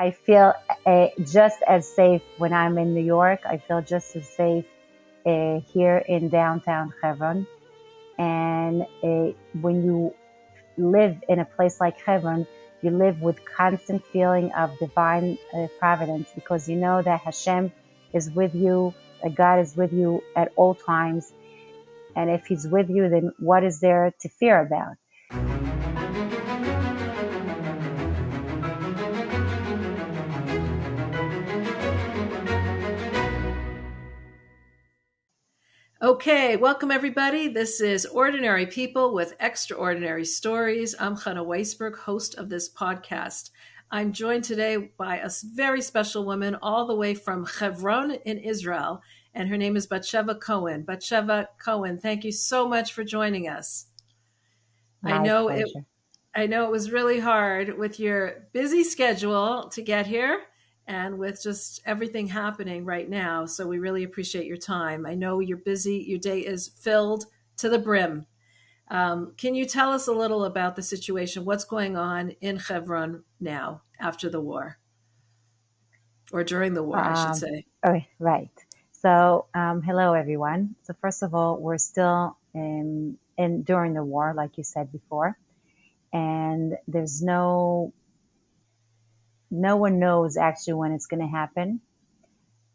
I feel uh, just as safe when I'm in New York. I feel just as safe uh, here in downtown Hebron. And uh, when you live in a place like Hebron, you live with constant feeling of divine providence because you know that Hashem is with you, that God is with you at all times. And if He's with you, then what is there to fear about? Okay, welcome everybody. This is Ordinary People with Extraordinary Stories. I'm Chana Weisberg, host of this podcast. I'm joined today by a very special woman all the way from Hebron in Israel, and her name is Batsheva Cohen. Batsheva Cohen, thank you so much for joining us. My I know pleasure. it I know it was really hard with your busy schedule to get here and with just everything happening right now. So we really appreciate your time. I know you're busy, your day is filled to the brim. Um, can you tell us a little about the situation? What's going on in Hebron now after the war? Or during the war, I Um, should say. Oh, right. So, um, hello everyone. So, first of all, we're still in, in during the war, like you said before, and there's no no one knows actually when it's going to happen.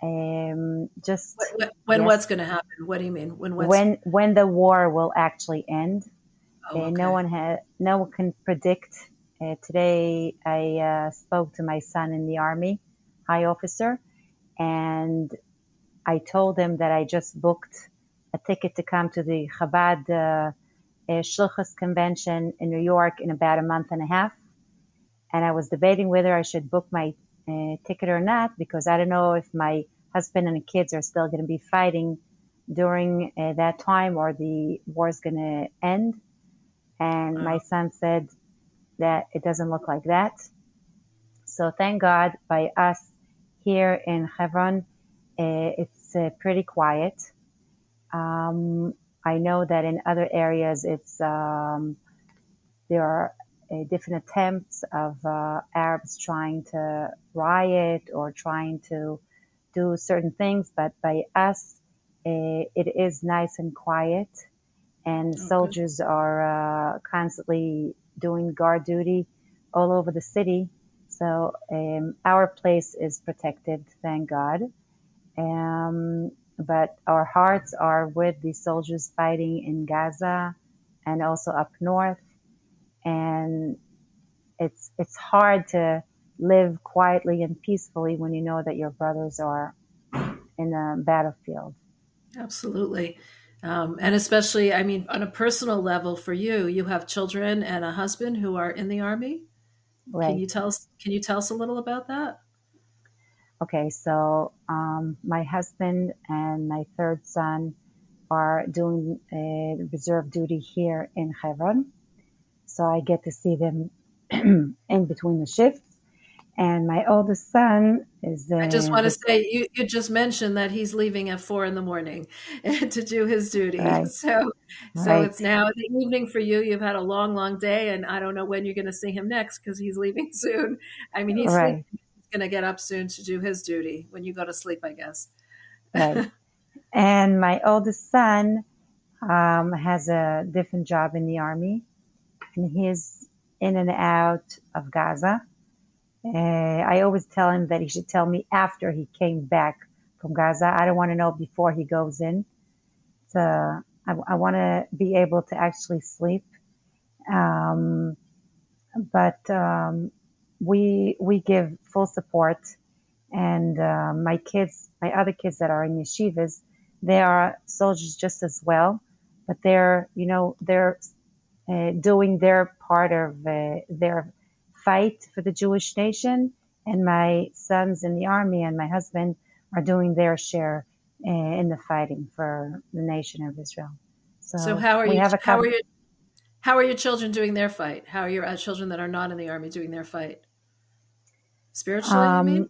Um, just When, when yes. what's going to happen? What do you mean? When what's when when the war will actually end. oh, Uh. No one ha- no one can predict. Uh, today, I uh, spoke to my son in the army, high officer, and I told him that I just booked a ticket to come to the Chabad uh, uh, Shluchas convention in New York in about a month and a half. And I was debating whether I should book my uh, ticket or not because I don't know if my husband and kids are still going to be fighting during uh, that time or the war is going to end. And my son said that it doesn't look like that. So thank God by us here in Hebron, uh, it's uh, pretty quiet. Um, I know that in other areas, it's um, there are different attempts of uh, Arabs trying to riot or trying to do certain things, but by us, uh, it is nice and quiet, and Okay. soldiers are uh, constantly doing guard duty all over the city. So um, our place is protected, thank God. Um, but our hearts are with the soldiers fighting in Gaza and also up north. And it's it's hard to live quietly and peacefully when you know that your brothers are in a battlefield. Absolutely. Um, and especially, I mean, on a personal level for you, you have children and a husband who are in the army. Can you tell us? Can you tell us a little about that? Okay, so um, my husband and my third son are doing reserve duty here in Hebron. So I get to see them in between the shifts. And my oldest son is. Uh, I just want to say you, you just mentioned that he's leaving at four in the morning to do his duty. Right. So so Right. it's now the evening for you. You've had a long, long day, and I don't know when you're going to see him next because he's leaving soon. I mean, he's Right. He's going to get up soon to do his duty when you go to sleep, I guess. Right. and my oldest son um, has a different job in the army, and he's in and out of Gaza. Uh, I always tell him that he should tell me after he came back from Gaza. I don't want to know before he goes in. So I, I want to be able to actually sleep. Um, but um, we we give full support, and uh, my kids, my other kids that are in yeshivas, they are soldiers just as well, but they're you know they're doing their part of uh, their fight for the Jewish nation, and my sons in the army and my husband are doing their share uh, in the fighting for the nation of Israel. So, So how are we you? have a How are your How are your children doing their fight? How are your uh, children that are not in the army doing their fight? Spiritually, you Um, mean?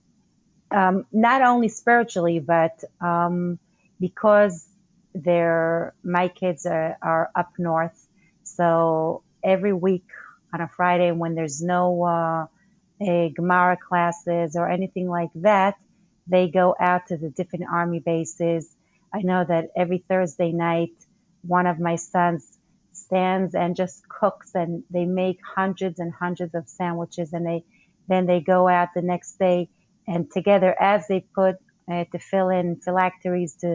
um, not only spiritually, but um, because they're my kids are, are up north, so every week on a Friday when there's no uh, uh, Gemara classes or anything like that, they go out to the different army bases. I know that every Thursday night, one of my sons stands and just cooks and they make hundreds and hundreds of sandwiches and they then they go out the next day and together as they put uh, tefillin phylacteries to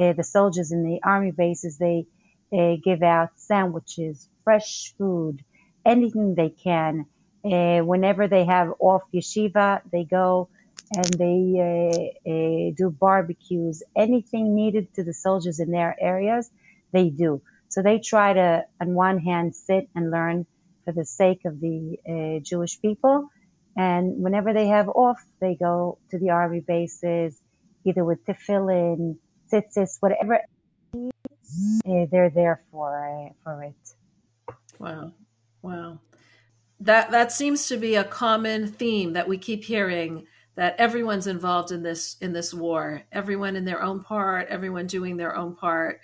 uh, the soldiers in the army bases they uh, give out sandwiches fresh food anything they can uh, whenever they have off yeshiva they go and they uh, uh, do barbecues anything needed to the soldiers in their areas they do so they try to, on one hand, sit and learn for the sake of the Jewish people. And whenever they have off, they go to the army bases, either with tefillin, tzitzis, whatever. Uh, they're there for for it. Wow, wow. That that seems to be a common theme that we keep hearing. That everyone's involved in this in this war. Everyone in their own part. Everyone doing their own part.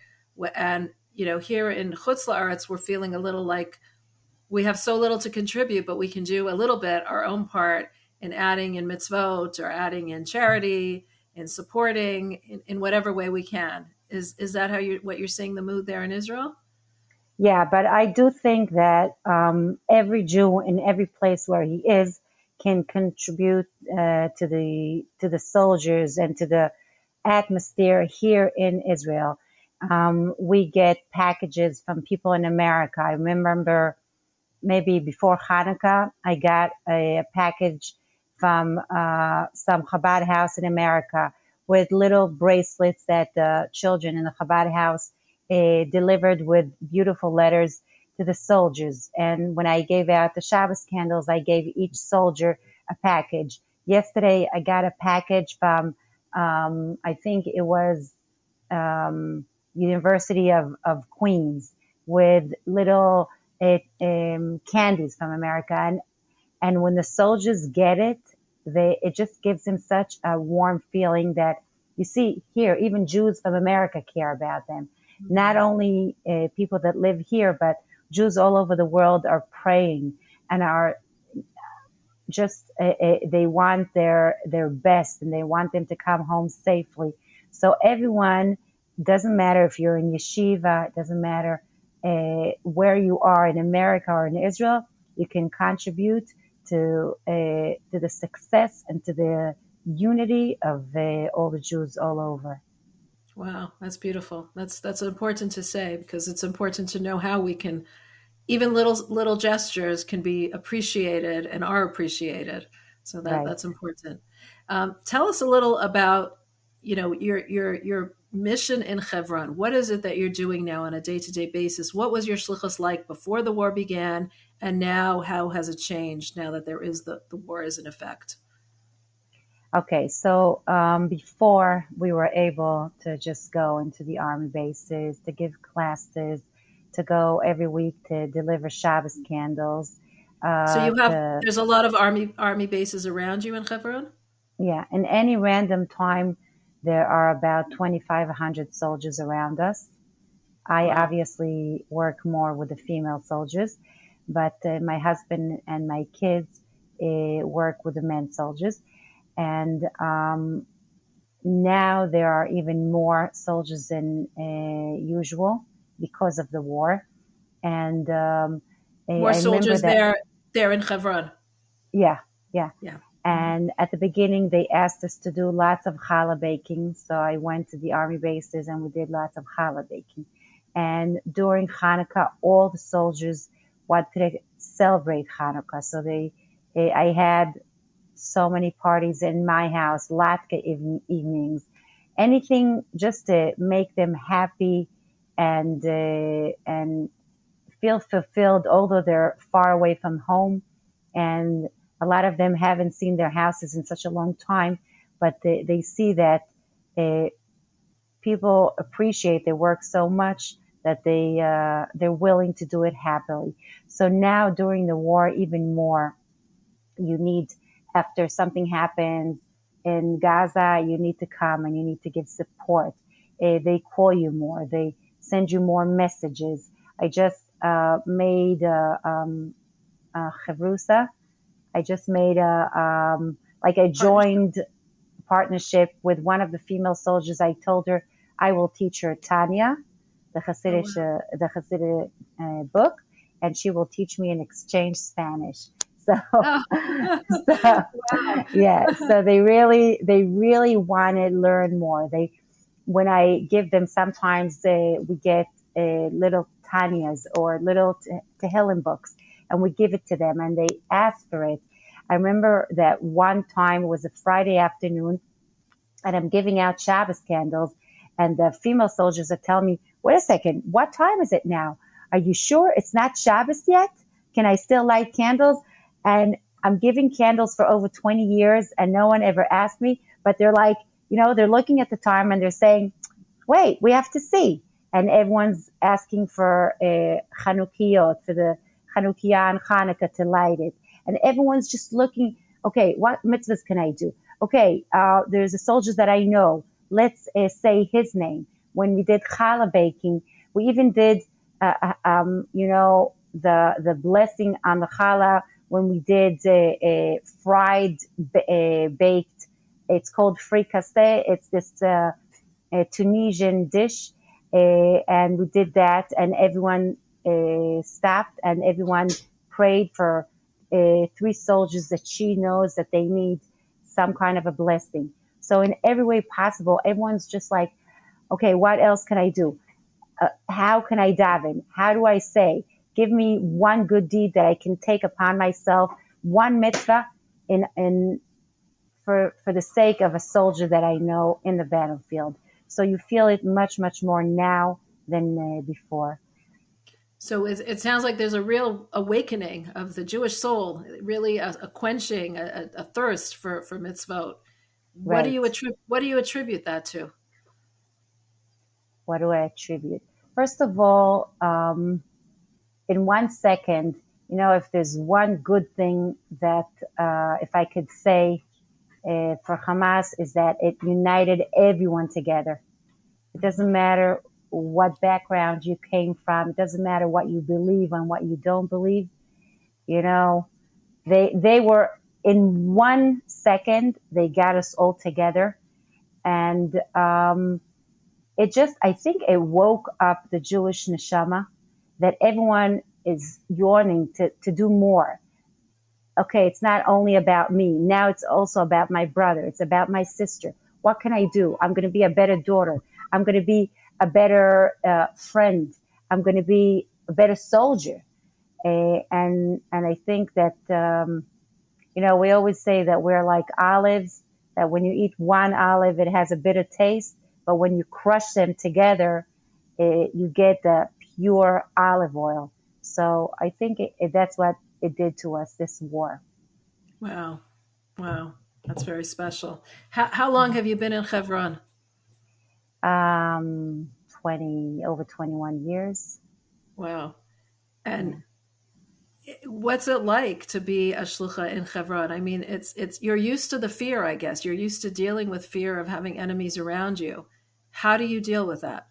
And you know, here in Chutz La'aretz, we're feeling a little like we have so little to contribute, but we can do a little bit our own part in adding in mitzvot or adding in charity in supporting in, in whatever way we can. Is is that how you what you're seeing the mood there in Israel? Yeah, but I do think that um, every Jew in every place where he is can contribute uh, to the to the soldiers and to the atmosphere here in Israel um, we get packages from people in America. I remember maybe before Hanukkah, I got a, a package from uh, some Chabad house in America with little bracelets that the children in the Chabad house uh, delivered with beautiful letters to the soldiers. And when I gave out the Shabbos candles, I gave each soldier a package. Yesterday, I got a package from, um, I think it was, um, University of, of Queens with little uh, um, candies from America. And, and when the soldiers get it, they, it just gives them such a warm feeling that you see here, even Jews from America care about them. Mm-hmm. Not only uh, people that live here, but Jews all over the world are praying and are just uh, uh, they want their their best and they want them to come home safely. So everyone doesn't matter if you're in yeshiva, it doesn't matter uh, where you are in America or in Israel, you can contribute to uh, to the success and to the unity of uh, all the Jews all over. Wow, that's beautiful. That's that's important to say because it's important to know how we can even little little gestures can be appreciated and are appreciated. So that right. that's important. Um, tell us a little about you know your your your mission in Hebron. What is it that you're doing now on a day to day basis? What was your shlichus like before the war began, and now how has it changed now that there is the the war is in effect? Okay, so um, before we were able to just go into the army bases to give classes, to go every week to deliver Shabbos candles. Uh, so you have to, there's a lot of army army bases around you in Hebron. Yeah, in any random time there are about 2,500 soldiers around us. I obviously work more with the female soldiers, but uh, my husband and my kids uh, work with the men soldiers. And um, now there are even more soldiers than uh, usual because of the war. And um, more I soldiers that, there, there in Hebron. Yeah, yeah, yeah. And at the beginning, they asked us to do lots of challah baking. So I went to the army bases and we did lots of challah baking. And during Hanukkah, all the soldiers wanted to celebrate Hanukkah. So they, they I had so many parties in my house, latke evenings, anything just to make them happy and uh, and feel fulfilled, although they're far away from home. And a lot of them haven't seen their houses in such a long time, but they, they see that uh, people appreciate their work so much that they uh, they're willing to do it happily. So now during the war, even more, you need after something happens in Gaza, you need to come and you need to give support. Uh, they call you more. They send you more messages. I just uh, made a, um, a chavrusa I just made a um, like I joined partnership with one of the female soldiers. I told her I will teach her Tanya, the Hasidic, oh, wow. uh, the Hasidic uh, book, and she will teach me in exchange Spanish. So, oh. so wow. yeah, so they really, they really want to learn more. They, when I give them, sometimes they, we get uh, little Tanyas or little Tehillim books, and we give it to them, and they ask for it. I remember that one time was a Friday afternoon, and I'm giving out Shabbos candles, and the female soldiers are telling me, "Wait a second, what time is it now? Are you sure it's not Shabbos yet? Can I still light candles?" And I'm giving candles for over 20 years, and no one ever asked me. But they're like, you know, they're looking at the time and they're saying, "Wait, we have to see." And everyone's asking for uh, a Chanukiot, for the Chanukiah and Hanukkah to light it and everyone's just looking, okay, what mitzvahs can I do? Okay, uh, there's a soldier that I know. Let's uh, say his name. When we did challah baking, we even did, uh, uh um, you know, the the blessing on the challah when we did a fried baked. It's called fricassee. It's this uh, Tunisian dish, and we did that, and everyone stopped and everyone prayed for uh, three soldiers that she knows that they need some kind of a blessing. So in every way possible, everyone's just like, okay, what else can I do? Uh, how can I daven? How do I say? Give me one good deed that I can take upon myself, one mitzvah in, in, for, for the sake of a soldier that I know in the battlefield. So you feel it much, much more now than uh, before. So it, it, sounds like there's a real awakening of the Jewish soul, really a, a quenching, a, a, thirst for for mitzvot. Right. What do you attribute? What do you attribute that to? What do I attribute? First of all, um, in one second, you know, if there's one good thing that, uh, if I could say uh, for Hamas, is that it united everyone together. It doesn't matter what background you came from. It doesn't matter what you believe and what you don't believe. You know, they they were in one second they got us all together, and um, it just I think it woke up the Jewish neshama that everyone is yawning to to do more. Okay, it's not only about me. Now it's also about my brother. It's about my sister. What can I do? I'm going to be a better daughter. I'm going to be a better uh, friend. I'm going to be a better soldier. Uh, and and I think that um, you know we always say that we're like olives. That when you eat one olive, it has a bitter taste, but when you crush them together, it, you get the pure olive oil. So I think it, it, that's what it did to us this war. Wow, wow, that's very special. How, how long have you been in Hebron? Um, 20, over 21 years. Wow. And what's it like to be a shlucha in Hebron? I mean, it's, it's, you're used to the fear, I guess. You're used to dealing with fear of having enemies around you. How do you deal with that?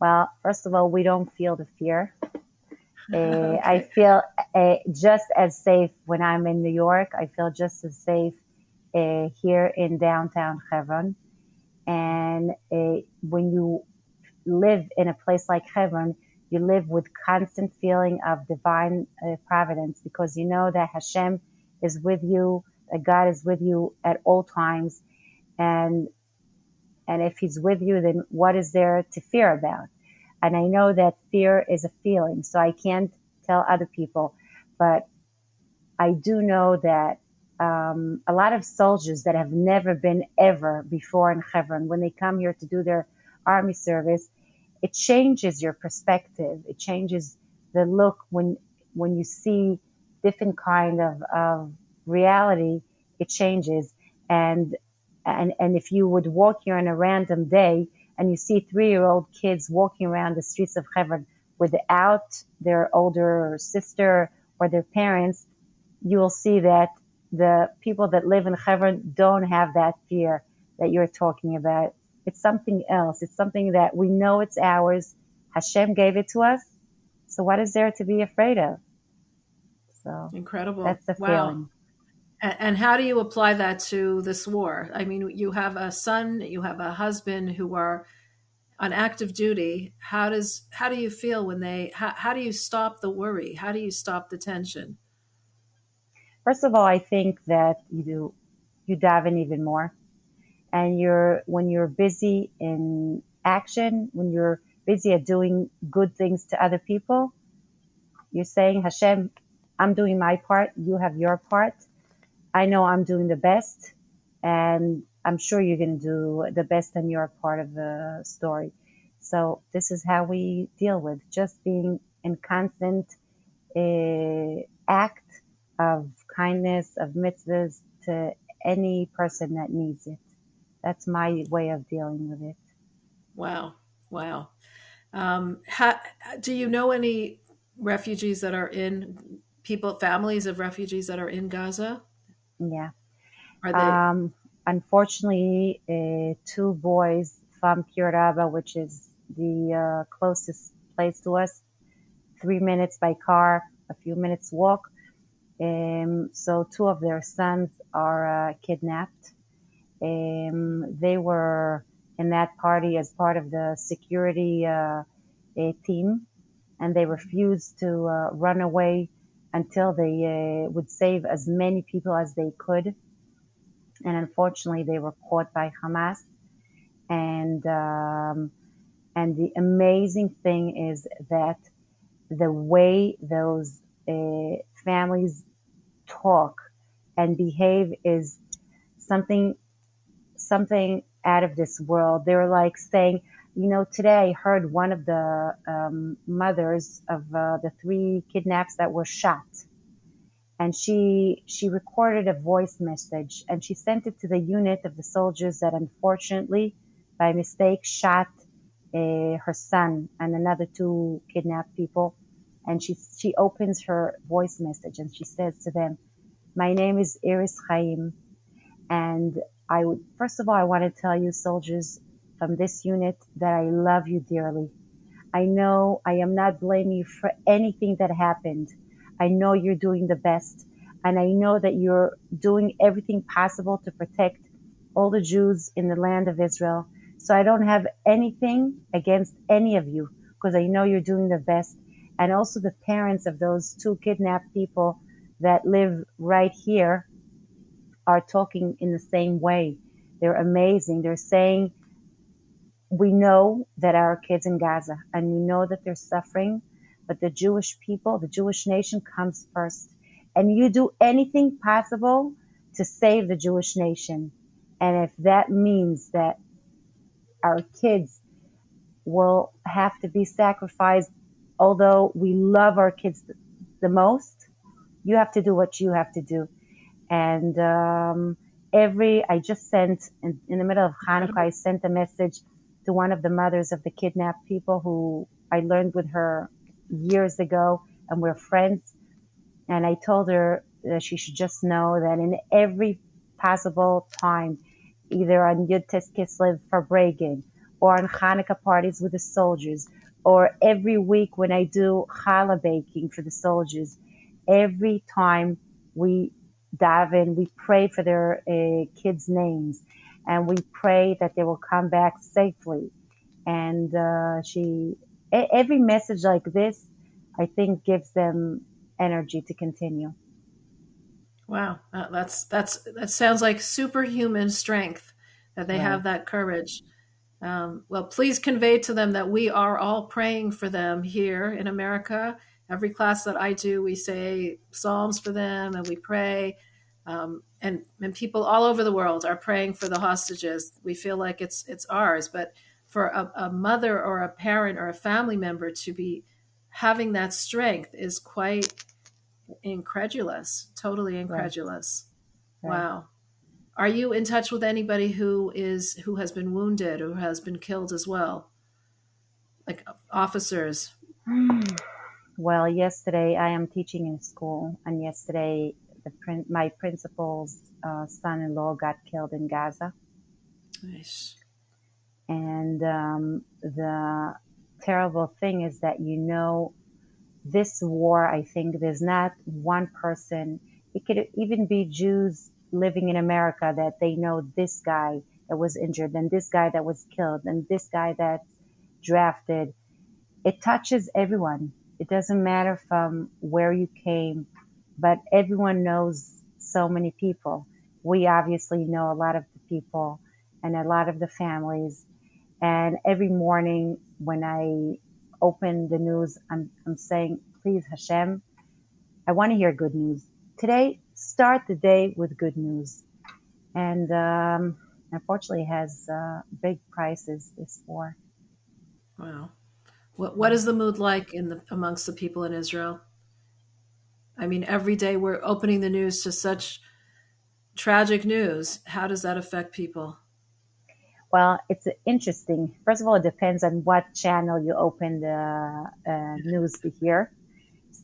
Well, first of all, we don't feel the fear. Uh, okay. I feel uh, just as safe when I'm in New York. I feel just as safe uh, here in downtown Hebron. And uh, when you live in a place like Hebron, you live with constant feeling of divine uh, providence because you know that Hashem is with you, that God is with you at all times, and and if He's with you, then what is there to fear about? And I know that fear is a feeling, so I can't tell other people, but I do know that um, a lot of soldiers that have never been ever before in Hebron, when they come here to do their army service, it changes your perspective. It changes the look when when you see different kind of, of reality. It changes, and and and if you would walk here on a random day and you see three year old kids walking around the streets of Hebron without their older sister or their parents, you will see that the people that live in Hebron don't have that fear that you're talking about. It's something else. It's something that we know it's ours. Hashem gave it to us. So what is there to be afraid of? So incredible. That's the wow. feeling. And how do you apply that to this war? I mean, you have a son, you have a husband who are on active duty. How does how do you feel when they? How, how do you stop the worry? How do you stop the tension? First of all, I think that you do you daven even more, and you're when you're busy in action, when you're busy at doing good things to other people, you're saying, Hashem, I'm doing my part, you have your part. I know I'm doing the best, and I'm sure you're going to do the best in your part of the story. So this is how we deal with just being in constant uh, act of kindness, of mitzvahs to any person that needs it. That's my way of dealing with it. Wow. Wow. Um, how, do you know any refugees that are in people, families of refugees that are in Gaza? Yeah. Are they? Um, unfortunately, uh, two boys from Arba, which is the uh, closest place to us, three minutes by car, a few minutes walk. Um, so two of their sons are uh, kidnapped. Um, they were in that party as part of the security uh, team, and they refused to uh, run away until they uh, would save as many people as they could. And unfortunately, they were caught by Hamas. And um, and the amazing thing is that the way those uh, families talk and behave is something something out of this world. They're like saying, you know, today I heard one of the um, mothers of uh, the three kidnaps that were shot, and she she recorded a voice message and she sent it to the unit of the soldiers that unfortunately, by mistake, shot uh, her son and another two kidnapped people. And she she opens her voice message and she says to them, "My name is Iris Chaim, and I would first of all I want to tell you, soldiers." from this unit that I love you dearly. I know I am not blaming you for anything that happened. I know you're doing the best. And I know that you're doing everything possible to protect all the Jews in the land of Israel. So I don't have anything against any of you because I know you're doing the best. And also the parents of those two kidnapped people that live right here are talking in the same way. They're amazing. They're saying we know that our kids in Gaza and we know that they're suffering, but the Jewish people, the Jewish nation comes first. And you do anything possible to save the Jewish nation. And if that means that our kids will have to be sacrificed, although we love our kids the most, you have to do what you have to do. And um, every, I just sent in, in the middle of Hanukkah, I sent a message to one of the mothers of the kidnapped people who I learned with her years ago and we're friends. And I told her that she should just know that in every possible time, either on Yud Tes Kislev farbrengen or on Hanukkah parties with the soldiers or every week when I do challah baking for the soldiers, every time we daven, we pray for their uh, kids' names and we pray that they will come back safely. And uh, she, every message like this, I think, gives them energy to continue. Wow, that's that's that sounds like superhuman strength that they have that courage. Um, well, please convey to them that we are all praying for them here in America. Every class that I do, we say psalms for them and we pray. Um, and and people all over the world are praying for the hostages. We feel like it's it's ours, but for a, a mother or a parent or a family member to be having that strength is quite incredulous, totally incredulous. Right. Wow. Are you in touch with anybody who is who has been wounded or has been killed as well? Like officers? Well, yesterday I am teaching in school, and yesterday the my principal's uh, son-in-law got killed in Gaza. Nice. And um, the terrible thing is that you know this war, I think there's not one person, it could even be Jews living in America that they know this guy that was injured and this guy that was killed and this guy that's drafted. It touches everyone. It doesn't matter from where you came, but everyone knows so many people. We obviously know a lot of the people and a lot of the families. And every morning when I open the news, I'm, I'm saying, please, Hashem, I want to hear good news. Today, start the day with good news. And um, unfortunately, has uh, big prices, this war. Wow. What, what is the mood like in the, amongst the people in Israel? I mean, every day we're opening the news to such tragic news. How does that affect people? Well, it's interesting. First of all, it depends on what channel you open the uh, news to hear.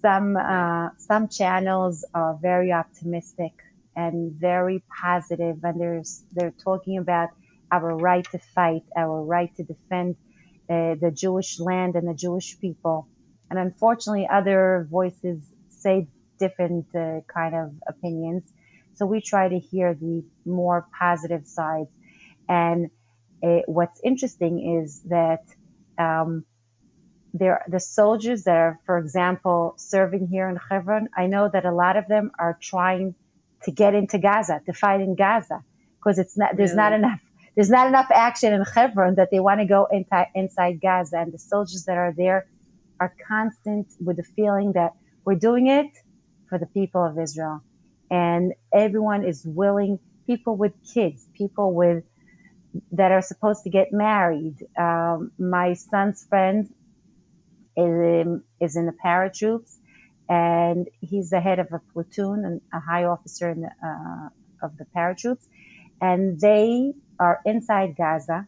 Some uh, some channels are very optimistic and very positive, and there's they're talking about our right to fight, our right to defend uh, the Jewish land and the Jewish people. And unfortunately, other voices say different uh, kind of opinions. So we try to hear the more positive sides. And uh, what's interesting is that um, there the soldiers that are, for example, serving here in Hebron. I know that a lot of them are trying to get into Gaza to fight in Gaza because it's not there's really? not enough there's not enough action in Hebron that they want to go into, inside Gaza. And the soldiers that are there are constant with the feeling that we're doing it for the people of Israel, and everyone is willing. People with kids, people with that are supposed to get married. Um, my son's friend is in the paratroops, and he's the head of a platoon and a high officer in the, uh, of the paratroops, and they are inside Gaza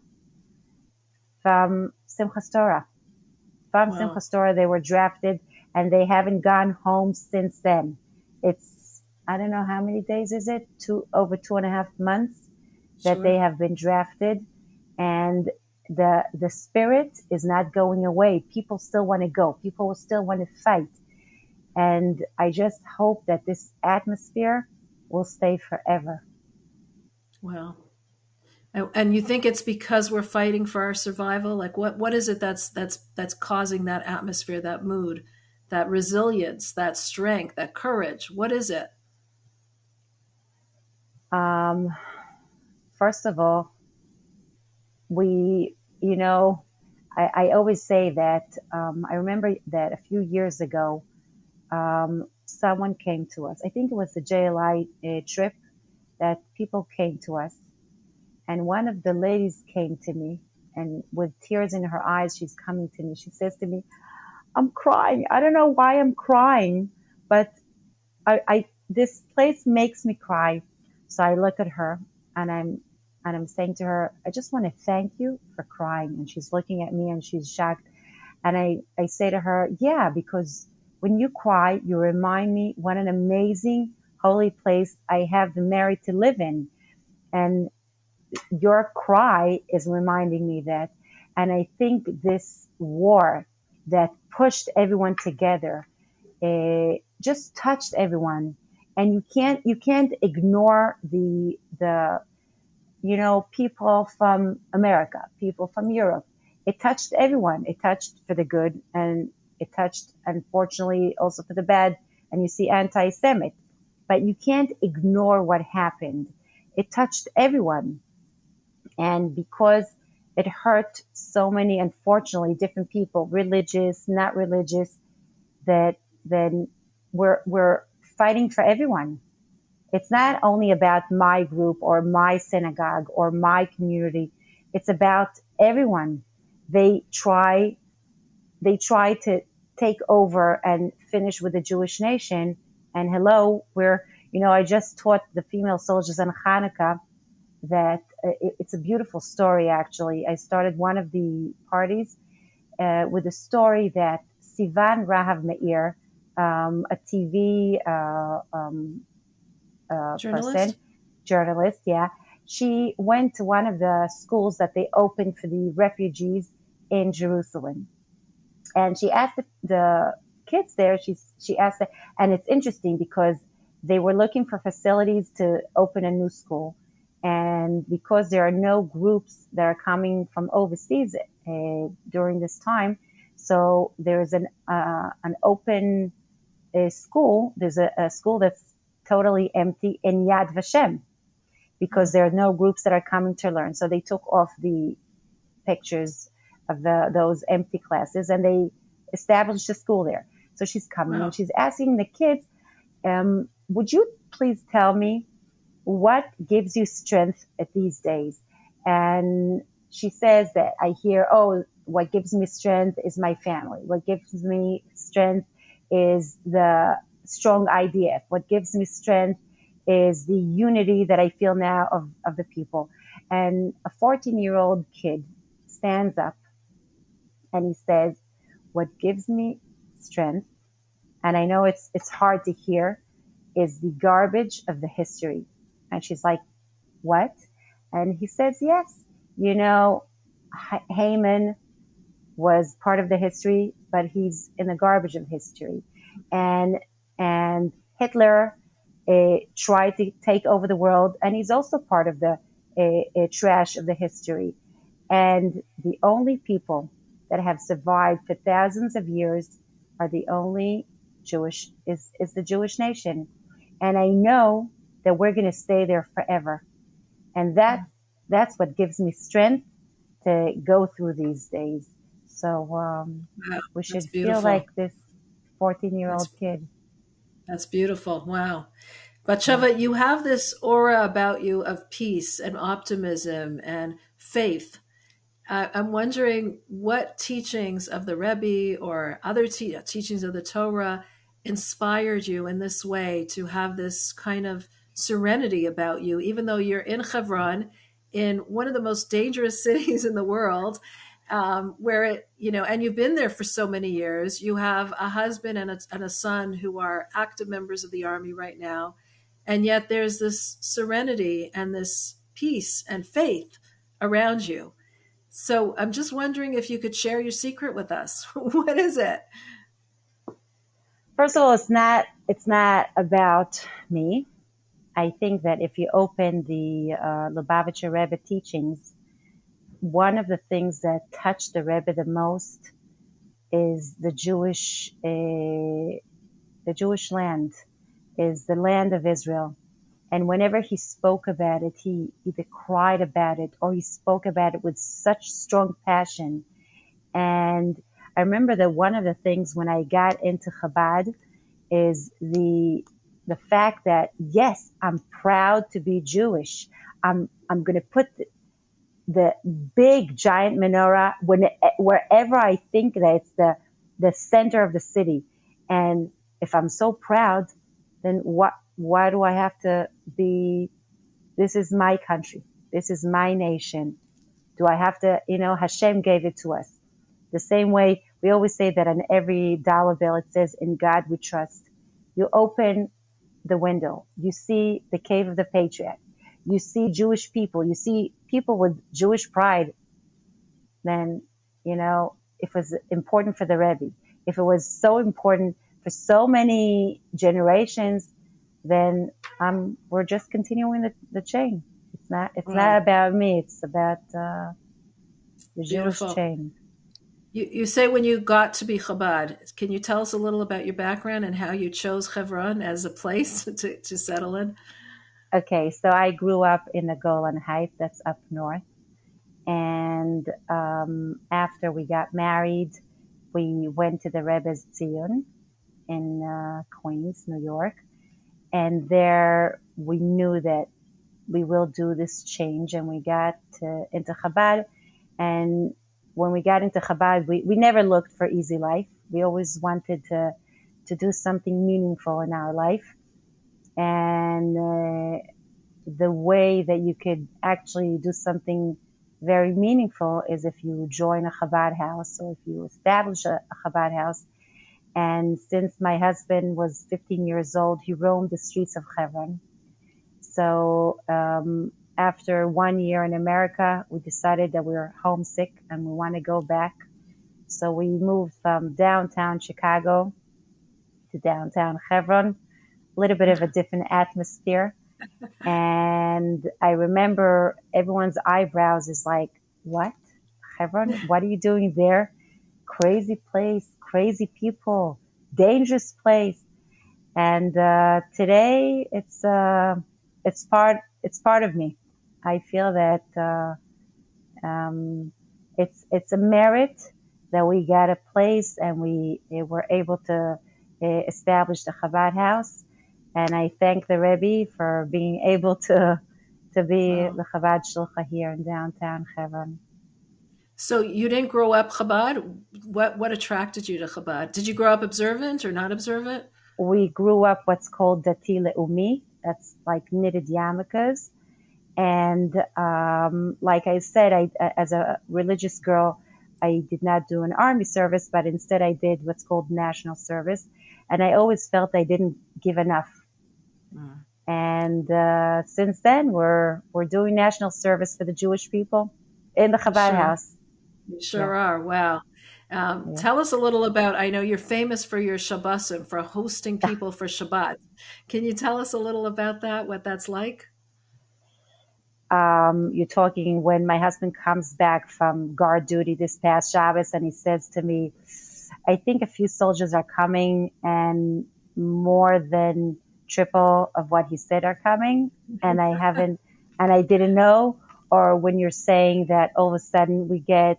from Simchas Torah. From wow. Simchas Torah, they were drafted, and they haven't gone home since then. It's I don't know how many days is it? Two over two and a half months that sure. they have been drafted, and the the spirit is not going away. People still want to go. People still want to fight, and I just hope that this atmosphere will stay forever. Well, and you think it's because we're fighting for our survival? Like what what is it that's that's that's causing that atmosphere, that mood, that resilience, that strength, that courage? What is it? Um, first of all, we, you know, I, I always say that um, I remember that a few years ago, um, someone came to us. I think it was the JLI uh, trip that people came to us and one of the ladies came to me and with tears in her eyes, she's coming to me. She says to me, I'm crying. I don't know why I'm crying, but I, I this place makes me cry. So I look at her and I'm and I'm saying to her, I just want to thank you for crying. And she's looking at me and she's shocked. And I, I say to her, yeah, because when you cry, you remind me what an amazing holy place I have the merit to live in. And your cry is reminding me that. And I think this war that pushed everyone together uh, just touched everyone. And you can't you can't ignore the the you know people from America, people from Europe. It touched everyone. It touched for the good, and it touched unfortunately also for the bad. And you see anti-Semitic, but you can't ignore what happened. It touched everyone. And because it hurt so many, unfortunately, different people, religious, not religious, that then we're, we're fighting for everyone. It's not only about my group or my synagogue or my community. It's about everyone. They try, they try to take over and finish with the Jewish nation. And hello, we're, you know, I just taught the female soldiers on Hanukkah that uh, it's a beautiful story, actually. I started one of the parties uh, with a story that Sivan Rahav Meir, um, a TV uh, um, uh, journalist? person, journalist, yeah, she went to one of the schools that they opened for the refugees in Jerusalem. And she asked the, the kids there, she she asked, and it's interesting because they were looking for facilities to open a new school, and because there are no groups that are coming from overseas uh, during this time, so there's an uh, an open uh, school. There's a, a, school that's totally empty in Yad Vashem because there are no groups that are coming to learn. So they took off the pictures of the, those empty classes and they established a school there. So she's coming wow. and she's asking the kids, um, would you please tell me what gives you strength at these days? And she says that I hear, oh, what gives me strength is my family. What gives me strength is the strong IDF. What gives me strength is the unity that I feel now of, of the people. And a 14 year old kid stands up and he says, what gives me strength, and I know it's, it's hard to hear, is the garbage of the history. And she's like, what? And he says, yes, you know, Haman was part of the history, but he's in the garbage of history. And, and Hitler uh, tried to take over the world, and he's also part of the uh, trash of the history. And the only people that have survived for thousands of years are the only Jewish is, is the Jewish nation. And I know that we're going to stay there forever. And that, that's what gives me strength to go through these days. So, um, wow, we should feel like this 14 year old kid. That's beautiful. Wow. Batsheva, you have this aura about you of peace and optimism and faith. Uh, I'm wondering what teachings of the Rebbe or other te- teachings of the Torah inspired you in this way to have this kind of serenity about you, even though you're in Hebron, in one of the most dangerous cities in the world, um, where it, you know, and you've been there for so many years. You have a husband and a, and a son who are active members of the army right now. And yet there's this serenity and this peace and faith around you. So I'm just wondering if you could share your secret with us. what is it? First of all, it's not it's not about me. I think that if you open the uh, Lubavitcher Rebbe teachings, one of the things that touched the Rebbe the most is the Jewish uh, the Jewish land, is the land of Israel. And whenever he spoke about it, he either cried about it or he spoke about it with such strong passion. And I remember that one of the things when I got into Chabad is the the fact that yes, I'm proud to be Jewish. I'm I'm going to put the, big giant menorah when wherever I think that it's the the center of the city. And if I'm so proud, then what why do I have to be, this is my country. This is my nation. Do I have to, you know, Hashem gave it to us. The same way we always say that on every dollar bill, it says, in God we trust. You open the window. You see the cave of the patriarch. You see Jewish people. You see people with Jewish pride. Then, you know, if it was important for the Rebbe, if it was so important for so many generations, then um, we're just continuing the, the chain. It's not it's right. not about me. It's about uh, the Beautiful. Jewish chain. You, you say when you got to be Chabad, can you tell us a little about your background and how you chose Hebron as a place to, to settle in? Okay, so I grew up in the Golan Heights, that's up north. And um, after we got married, we went to the Rebbe's Zion in uh, Queens, New York. And there we knew that we will do this change and we got to, into Chabad. And when we got into Chabad we, we never looked for easy life. We always wanted to to do something meaningful in our life and uh, the way that you could actually do something very meaningful is if you join a Chabad house or if you establish a, a Chabad house and since my husband was 15 years old, he roamed the streets of Hebron. So um, after one year in America, we decided that we were homesick and we want to go back. So we moved from downtown Chicago to downtown Hebron, little bit of a different atmosphere. and I remember everyone's eyebrows is like, what? Hebron? What are you doing there? Crazy place, crazy people, dangerous place. And uh, today it's uh, it's part it's part of me. I feel that uh, um, it's it's a merit that we got a place and we uh, were able to uh, establish the Chabad house. And I thank the Rebbe for being able to to be wow. the Chabad Shlucha here in downtown Hebron. So you didn't grow up Chabad. What what attracted you to Chabad? Did you grow up observant or not observant? We grew up what's called Dati Le'umi. That's like knitted yarmulkes. And um, like I said, I, as a religious girl, I did not do an army service, but instead I did what's called national service. And I always felt I didn't give enough. Mm. And uh, since then, we're we're doing national service for the Jewish people in the Chabad sure. house. You sure yeah. are. Wow. Um, yeah. Tell us a little about. I know you're famous for your Shabbosim, for hosting people for Shabbat. Can you tell us a little about that? What that's like? Um, you're talking when my husband comes back from guard duty this past Shabbos, and he says to me, "I think a few soldiers are coming, and more than triple of what he said are coming, and I haven't, and I didn't know." Or when you're saying that all of a sudden we get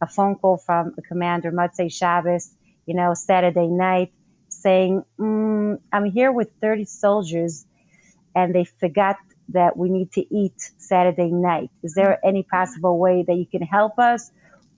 a phone call from a commander, Motzei Shabbos, you know, Saturday night, saying, mm, I'm here with 30 soldiers and they forgot that we need to eat Saturday night. Is there any possible way that you can help us?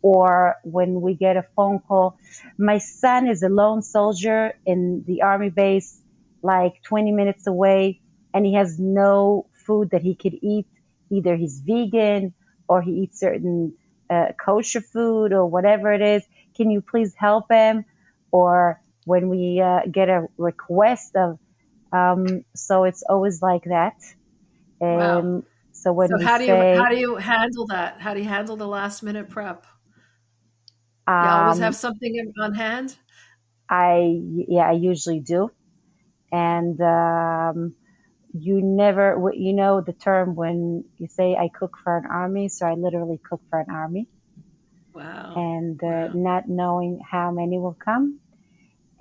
Or when we get a phone call, my son is a lone soldier in the army base, like 20 minutes away, and he has no food that he could eat. Either he's vegan or he eats certain uh, kosher food or whatever it is. Can you please help him? Or when we uh, get a request of, um, so it's always like that. Um, wow. So when so how do you how do you handle that? How do you handle the last minute prep? You always have um, something on hand. I yeah, I usually do, and um, you never, you know, the term when you say I cook for an army. So I literally cook for an army. Wow. And uh, wow. not knowing how many will come.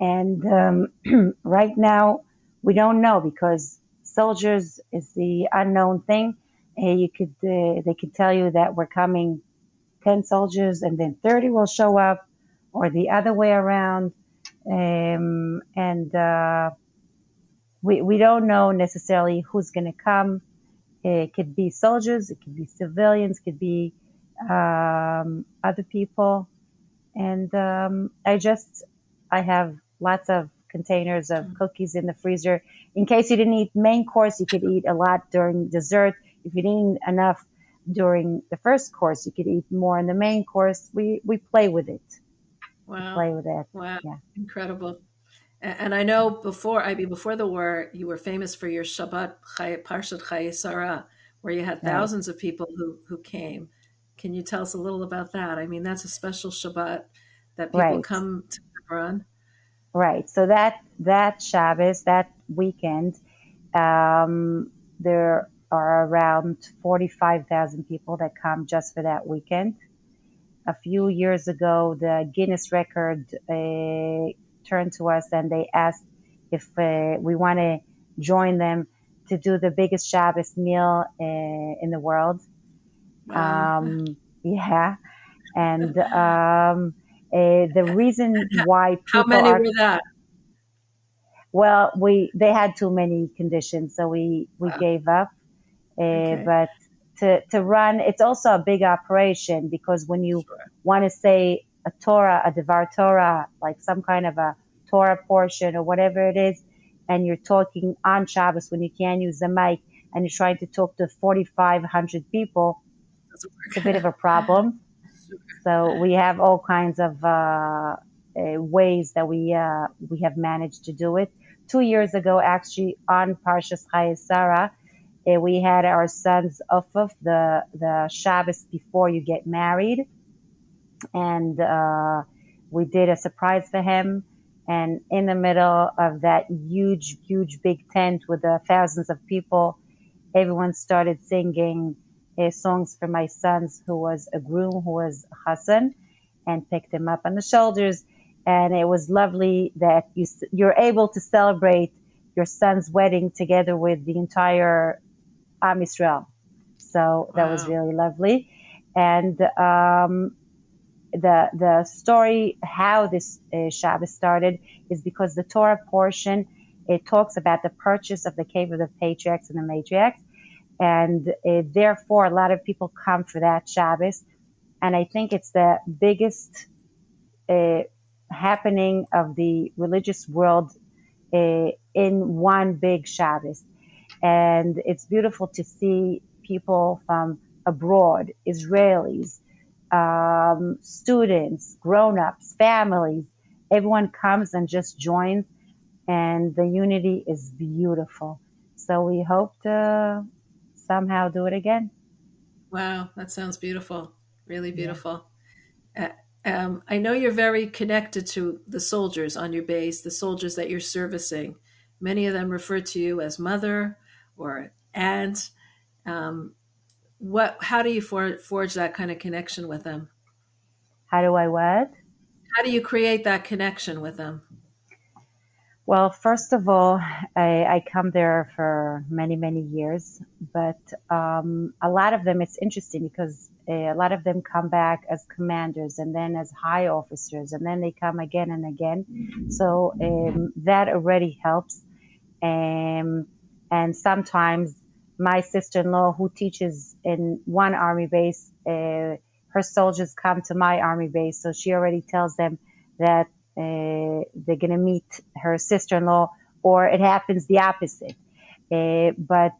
And um, right now, we don't know because soldiers is the unknown thing. And you could, uh, they could tell you that we're coming 10 soldiers and then 30 will show up or the other way around. Um, and, uh, we, we don't know necessarily who's going to come. It could be soldiers, it could be civilians, it could be um, other people. And um, I just, I have lots of containers of cookies in the freezer. In case you didn't eat main course, you could eat a lot during dessert. If you didn't eat enough during the first course, you could eat more in the main course. We, we play with it. Wow. We play with it. Wow. Yeah. Incredible. And I know before, I mean, before the war, you were famous for your Shabbat Parshat Chayei Sarah, where you had thousands of people who, who came. Can you tell us a little about that? I mean, that's a special Shabbat that people right. come to Hebron. Right. So that that Shabbos, that weekend, um, there are around forty-five thousand people that come just for that weekend. A few years ago, the Guinness record uh, turned to us and they asked if uh, we want to join them to do the biggest Shabbos meal uh, in the world. Wow. Um, yeah, and um, uh, the reason why how many are, were that? Well, we they had too many conditions, so we we wow. gave up. Uh, okay. But to to run, it's also a big operation because when you sure. want to say a Torah, a Devar Torah, like some kind of a Torah portion or whatever it is, and you're talking on Shabbos when you can't use the mic and you're trying to talk to 4,500 people, it's a bit of a problem. So we have all kinds of uh, uh, ways that we uh, we have managed to do it. Two years ago, actually, on Parshas Chayei Sarah, uh, we had our son's Aufruf, the the Shabbos before you get married, and uh, we did a surprise for him And in the middle of that huge, huge big tent with the thousands of people, everyone started singing uh, songs for my sons, who was a groom, who was Chassan, and picked him up on the shoulders. And it was lovely that you, you're able to celebrate your son's wedding together with the entire Am Israel. So that wow. was really lovely. And um, the the story how this uh, Shabbos started is because the Torah portion it talks about the purchase of the cave of the patriarchs and the matriarchs, and uh, therefore a lot of people come for that Shabbos, and I think it's the biggest uh, happening of the religious world uh, in one big Shabbos, and it's beautiful to see people from abroad, Israelis um, students, grown-ups, families, everyone comes and just joins, and the unity is beautiful. So we hope to somehow do it again. Wow, that sounds beautiful. Really beautiful. Yeah. Uh, um, I know you're very connected to the soldiers on your base, the soldiers that you're servicing. Many of them refer to you as mother or aunt. Um, what how do you for, forge that kind of connection with them? How do i what? How do you create that connection with them? Well first of all i, I come there for many many years but um, a lot of them it's interesting because a lot of them come back as commanders and then as high officers and then they come again and again. So um, that already helps um, and sometimes my sister-in-law who teaches in one army base, uh, her soldiers come to my army base, so she already tells them that uh, they're going to meet her sister-in-law, or it happens the opposite. Uh, but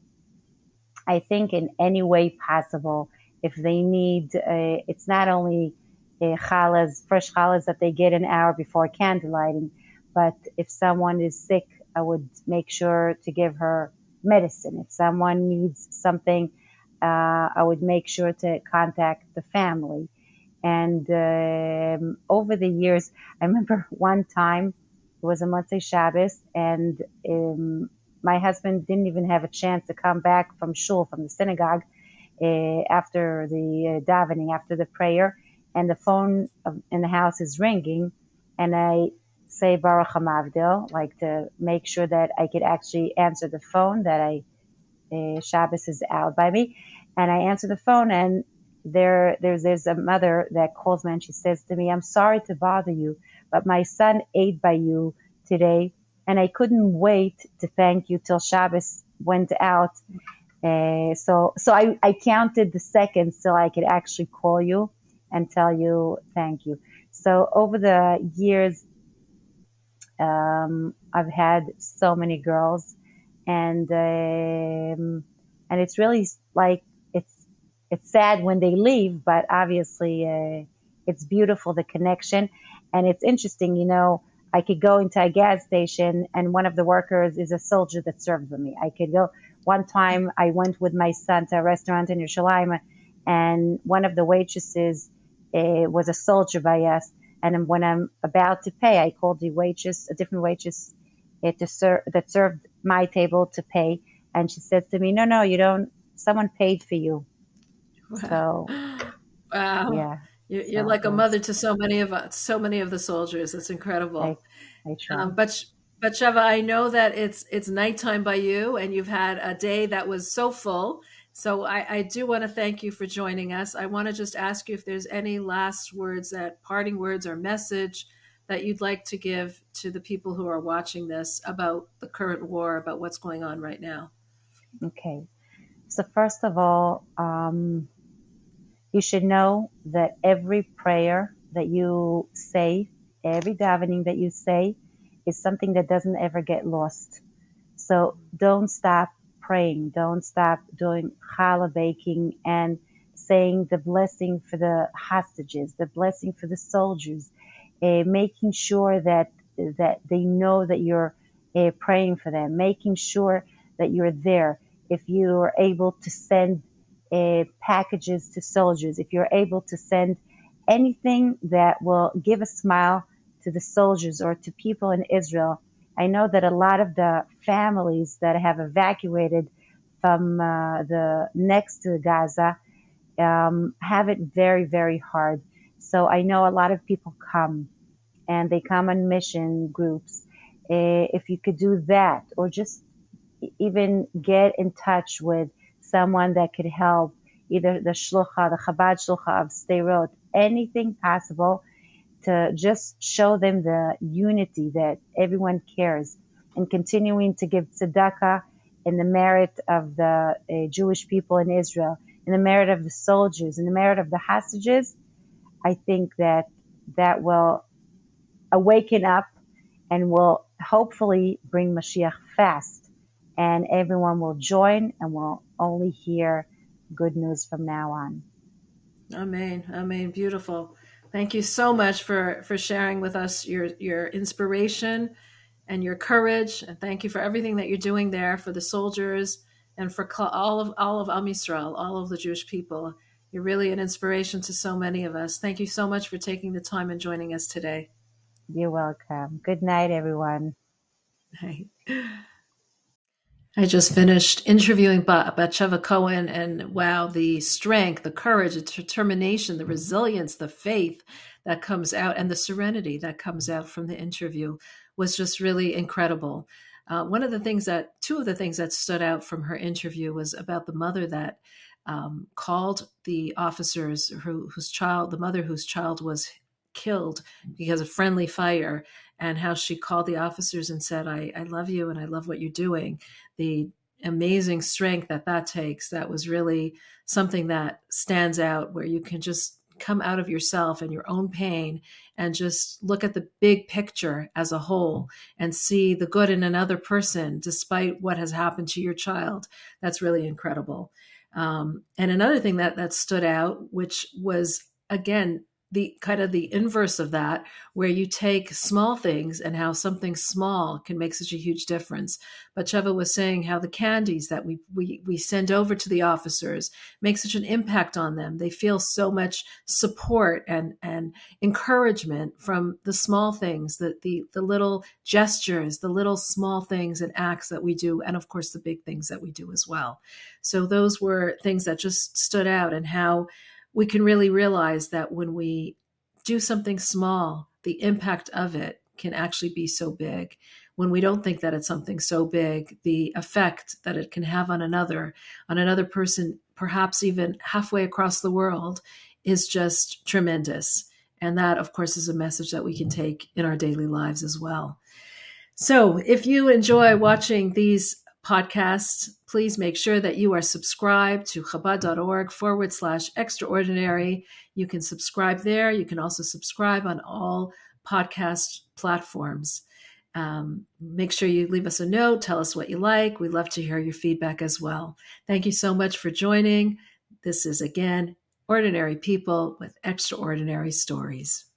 I think in any way possible, if they need, uh, it's not only uh, challahs, fresh challahs that they get an hour before candlelighting, but if someone is sick, I would make sure to give her medicine. If someone needs something, uh, I would make sure to contact the family. And um, over the years, I remember one time it was a Motzei Shabbos, and um, my husband didn't even have a chance to come back from shul, from the synagogue, uh, after the uh, davening, after the prayer, and the phone in the house is ringing, and I say Baruch Hamavdil, like to make sure that I could actually answer the phone, that I uh, Shabbos is out by me, and I answer the phone, and there there's there's a mother that calls me and she says to me, "I'm sorry to bother you, but my son ate by you today, and I couldn't wait to thank you till Shabbos went out." Uh, so so I, I counted the seconds till I could actually call you and tell you thank you. So over the years, um, I've had so many girls, and um, and it's really like it's it's sad when they leave, but obviously uh, it's beautiful the connection, and it's interesting. You know, I could go into a gas station, and one of the workers is a soldier that serves with me. I could go. One time, I went with my son to a restaurant in Yerushalayim, and one of the waitresses uh, was a soldier by us and when I'm about to pay, I called the waitress, a different waitress to ser- that served my table to pay. And she said to me, no, no, you don't, someone paid for you. Wow. So, wow. Yeah. You're, you're so, like a mother to so many of us, so many of the soldiers. It's incredible. I, I try. Um, but, Batsheva, I know that it's, it's nighttime by you and you've had a day that was so full so I, I do want to thank you for joining us. I want to just ask you if there's any last words, that parting words or message that you'd like to give to the people who are watching this about the current war, about what's going on right now. Okay. So first of all, um, you should know that every prayer that you say, every davening that you say, is something that doesn't ever get lost. So don't stop praying. Don't stop doing challah baking and saying the blessing for the hostages, the blessing for the soldiers, uh, making sure that that they know that you're uh, praying for them, making sure that you're there. If you are able to send uh, packages to soldiers, if you're able to send anything that will give a smile to the soldiers or to people in Israel. I know that a lot of the families that have evacuated from uh, the next to Gaza um, have it very, very hard. So I know a lot of people come and they come on mission groups. Uh, if you could do that or just even get in touch with someone that could help, either the shlucha, the Chabad shlucha of Sderot, anything possible to just show them the unity that everyone cares and continuing to give tzedakah in the merit of the uh, Jewish people in Israel, in the merit of the soldiers, in the merit of the hostages, I think that that will awaken up and will hopefully bring Mashiach fast and everyone will join and will only hear good news from now on. Amen. Amen. Beautiful. Thank you so much for for sharing with us your your inspiration and your courage, and thank you for everything that you're doing there for the soldiers and for all of all of Am Yisrael, all of the Jewish people. You're really an inspiration to so many of us. Thank you so much for taking the time and joining us today. You're welcome. Good night, everyone. Hey. I just finished interviewing Batsheva Cohen, and wow, the strength, the courage, the determination, the resilience, the faith that comes out, and the serenity that comes out from the interview was just really incredible. Uh, one of the things that, two of the things that stood out from her interview was about the mother that um, called the officers who, whose child, the mother whose child was killed because of friendly fire and how she called the officers and said, I, I love you and I love what you're doing. The amazing strength that that takes, that was really something that stands out where you can just come out of yourself and your own pain and just look at the big picture as a whole and see the good in another person despite what has happened to your child. That's really incredible. Um, and another thing that that stood out, which was again the kind of the inverse of that, where you take small things and how something small can make such a huge difference. Batsheva was saying how the candies that we, we, we send over to the officers make such an impact on them. They feel so much support and, and encouragement from the small things, the, the, the little gestures, the little small things and acts that we do, and of course the big things that we do as well. So those were things that just stood out and how we can really realize that when we do something small, the impact of it can actually be so big. When we don't think that it's something so big, the effect that it can have on another, on another person, perhaps even halfway across the world, is just tremendous. And that, of course, is a message that we can take in our daily lives as well. So, if you enjoy watching these podcasts, please make sure that you are subscribed to chabad.org forward slash extraordinary. You can subscribe there. You can also subscribe on all podcast platforms. Um, make sure you leave us a note, tell us what you like. We'd love to hear your feedback as well. Thank you so much for joining. This is again Ordinary People with Extraordinary Stories.